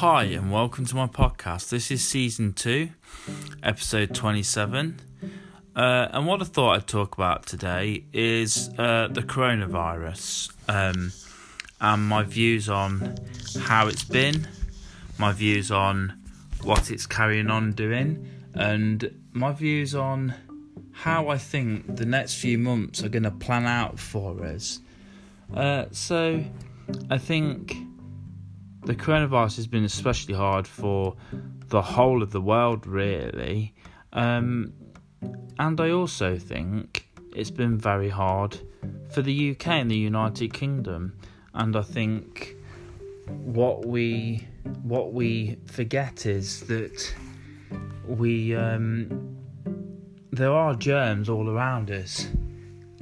Hi, and welcome to my podcast. This is season two, episode 27. Uh, and what I thought I'd talk about today is uh, the coronavirus um, and my views on how it's been, my views on what it's carrying on doing, and my views on how I think the next few months are going to plan out for us. Uh, so, I think the coronavirus has been especially hard for the whole of the world, really. Um, and I also think it's been very hard for the UK and the United Kingdom. And I think what we what we forget is that we um, there are germs all around us,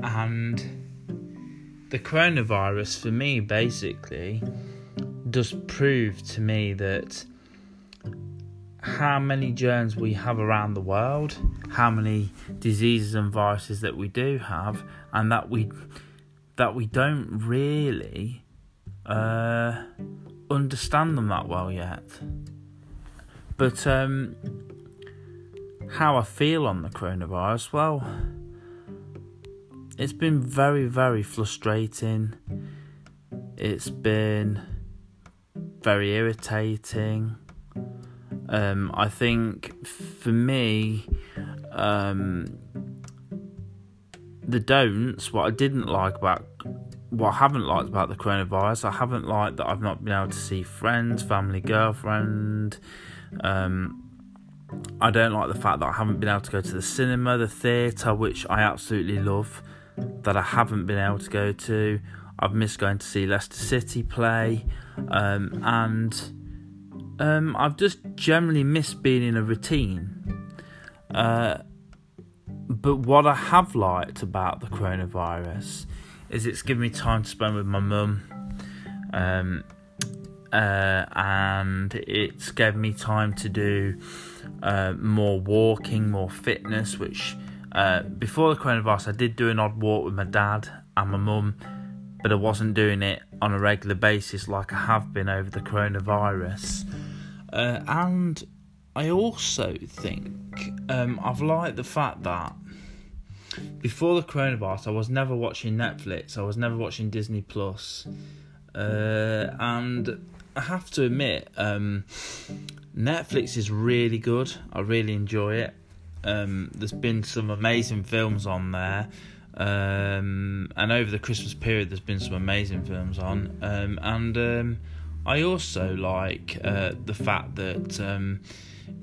and the coronavirus for me basically does prove to me that how many germs we have around the world, how many diseases and viruses that we do have, and that we that we don't really uh, understand them that well yet. But um, how I feel on the coronavirus, well, it's been very, very frustrating. It's been very irritating. Um, I think for me, um, the don'ts, what I didn't like about, what I haven't liked about the coronavirus, I haven't liked that I've not been able to see friends, family, girlfriend. Um, I don't like the fact that I haven't been able to go to the cinema, the theatre, which I absolutely love, that I haven't been able to go to. I've missed going to see Leicester City play, um, and um, I've just generally missed being in a routine. Uh, but what I have liked about the coronavirus is it's given me time to spend with my mum, um, uh, and it's given me time to do uh, more walking, more fitness. Which uh, before the coronavirus, I did do an odd walk with my dad and my mum but I wasn't doing it on a regular basis like I have been over the coronavirus. Uh, and I also think um, I've liked the fact that before the coronavirus, I was never watching Netflix, I was never watching Disney Plus, uh, and I have to admit, um, Netflix is really good. I really enjoy it. Um, there's been some amazing films on there. Um, and over the Christmas period, there's been some amazing films on. Um, and um, I also like uh, the fact that um,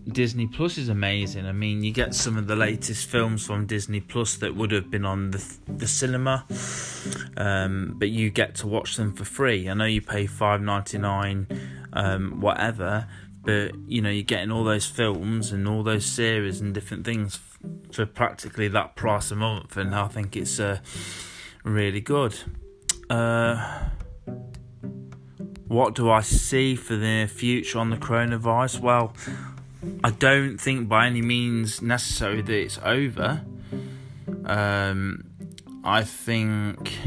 Disney Plus is amazing. I mean, you get some of the latest films from Disney Plus that would have been on the the cinema, um, but you get to watch them for free. I know you pay five ninety nine, um, whatever, but you know you're getting all those films and all those series and different things for practically that price a month, and I think it's uh, really good. Uh, what do I see for the future on the coronavirus? Well, I don't think by any means necessary that it's over. Um, I think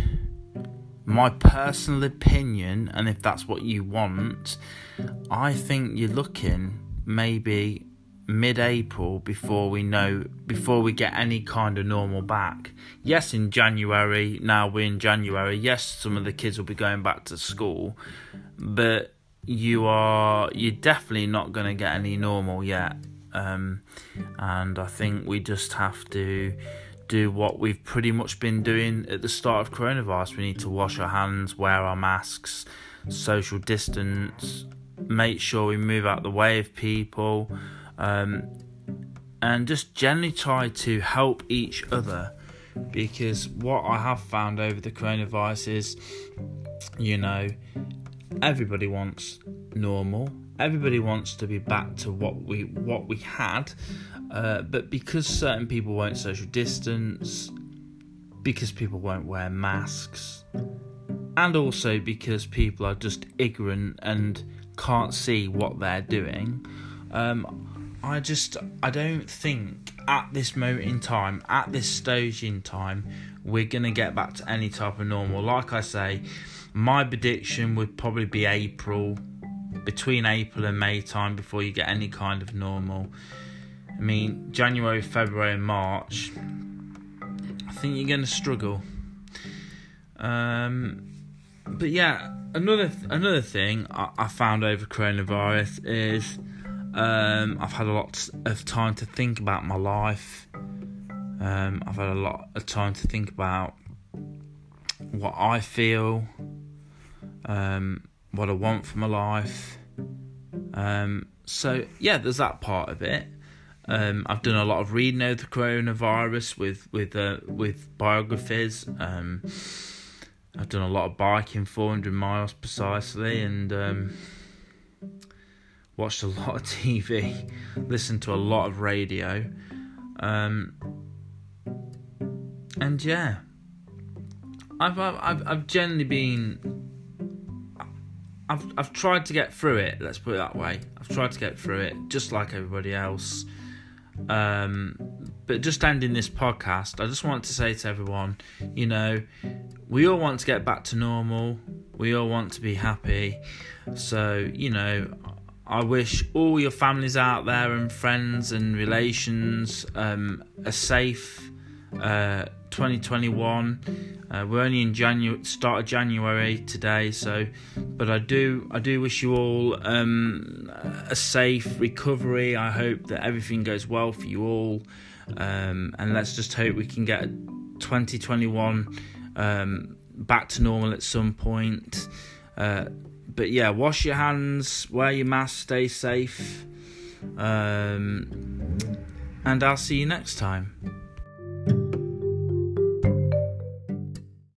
my personal opinion, and if that's what you want, I think you're looking maybe mid-April before we know before we get any kind of normal back. Yes, in January. Now we're in January. Yes, some of the kids will be going back to school, but you are you're definitely not going to get any normal yet. Um, and I think we just have to do what we've pretty much been doing at the start of coronavirus. We need to wash our hands, wear our masks, social distance, make sure we move out the way of people um, and just generally try to help each other because what I have found over the coronavirus is, you know, everybody wants normal. Everybody wants to be back to what we what we had, uh, but because certain people won't social distance, because people won't wear masks, and also because people are just ignorant and can't see what they're doing, um, I just I don't think at this moment in time, at this stage in time, we're gonna get back to any type of normal. Like I say, my prediction would probably be April, between April and May time before you get any kind of normal. I mean, January, February, and March, I think you're to struggle. Um, but yeah, another th- another thing I-, I found over coronavirus is um, I've had a lot of time to think about my life. Um, I've had a lot of time to think about what I feel, um, what I want for my life. Um, so yeah, there's that part of it. Um, I've done a lot of reading over the coronavirus with with uh, with biographies. Um, I've done a lot of biking, 400 miles precisely, and watched a lot of TV, listened to a lot of radio, um, and yeah, I've I've I've generally been. I've I've tried to get through it. Let's put it that way. I've tried to get through it, just like everybody else. Um, but just ending this podcast, I just want to say to everyone, you know, we all want to get back to normal. We all want to be happy. So, you know, I wish all your families out there and friends and relations um, a safe uh, 2021. Uh, we're only in January, start of January today, so but I do I do wish you all um, a safe recovery. I hope that everything goes well for you all, um, and let's just hope we can get 2021 um, back to normal at some point. Uh, but yeah, wash your hands, wear your mask, stay safe, um, and I'll see you next time.